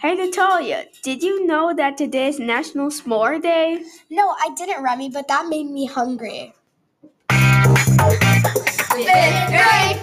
Hey Natalia, did you know that today is National S'more Day? No, I didn't, Remy, but that made me hungry. Fifth grade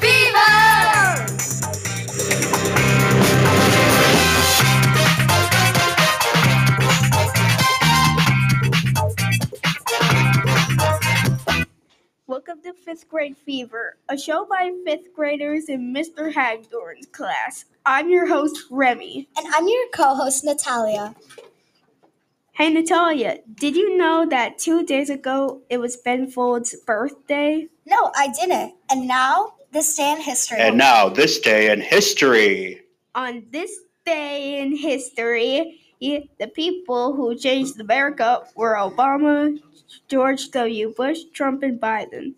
Welcome to Fifth Grade Fever, a show by fifth graders in Mr. Hagdorn's class. I'm your host, Remy. And I'm your co host, Natalia. Hey Natalia, did you know that two days ago it was Ben Folds' birthday? No, I didn't. And now, this day in history. And now, this day in history. On this day in history, the people who changed America were Obama, George W. Bush, Trump, and Biden.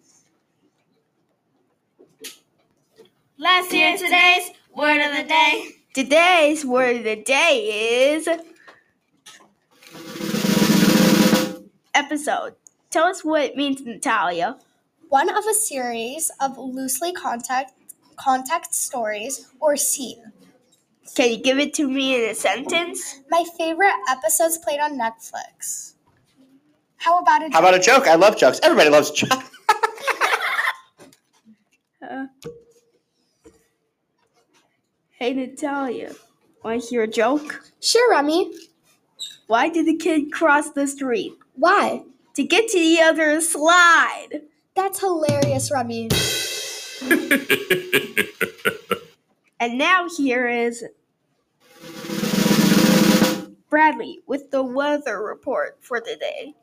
Last year and today's word of the day. Today's word of the day is episode. Tell us what it means, Natalia. One of a series of loosely contact, contact stories or scene. Can you give it to me in a sentence? My favorite episodes played on Netflix. How about a How about a joke? I love jokes. Everybody loves jokes. Hey, Natalia. Want to hear a joke? Sure, Remy. Why did the kid cross the street? Why? To get to the other slide. That's hilarious, Remy. And now here is Bradley with the weather report for today.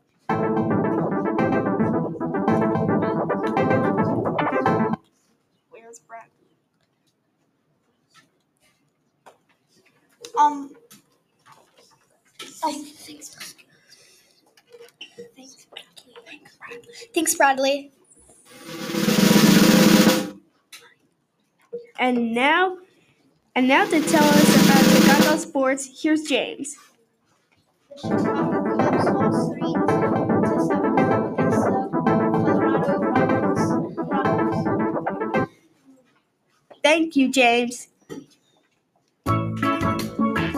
Where's Bradley? Um. Oh, thanks. Thanks, Bradley. And now, and now to tell us about Chicago sports, here's James. The Chicago Cubs lost three to seven against the Colorado. Thank you, James.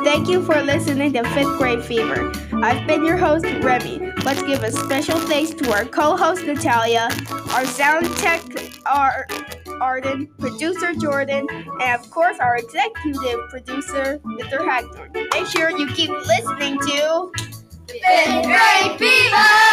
Thank you for listening to Fifth Grade Fever. I've been your host, Remy. Let's give a special thanks to our co-host Natalia, our sound tech Ar- Arden, producer Jordan, and of course our executive producer, Mr. Hagthorne. Make sure you keep listening to Fifth grade fever!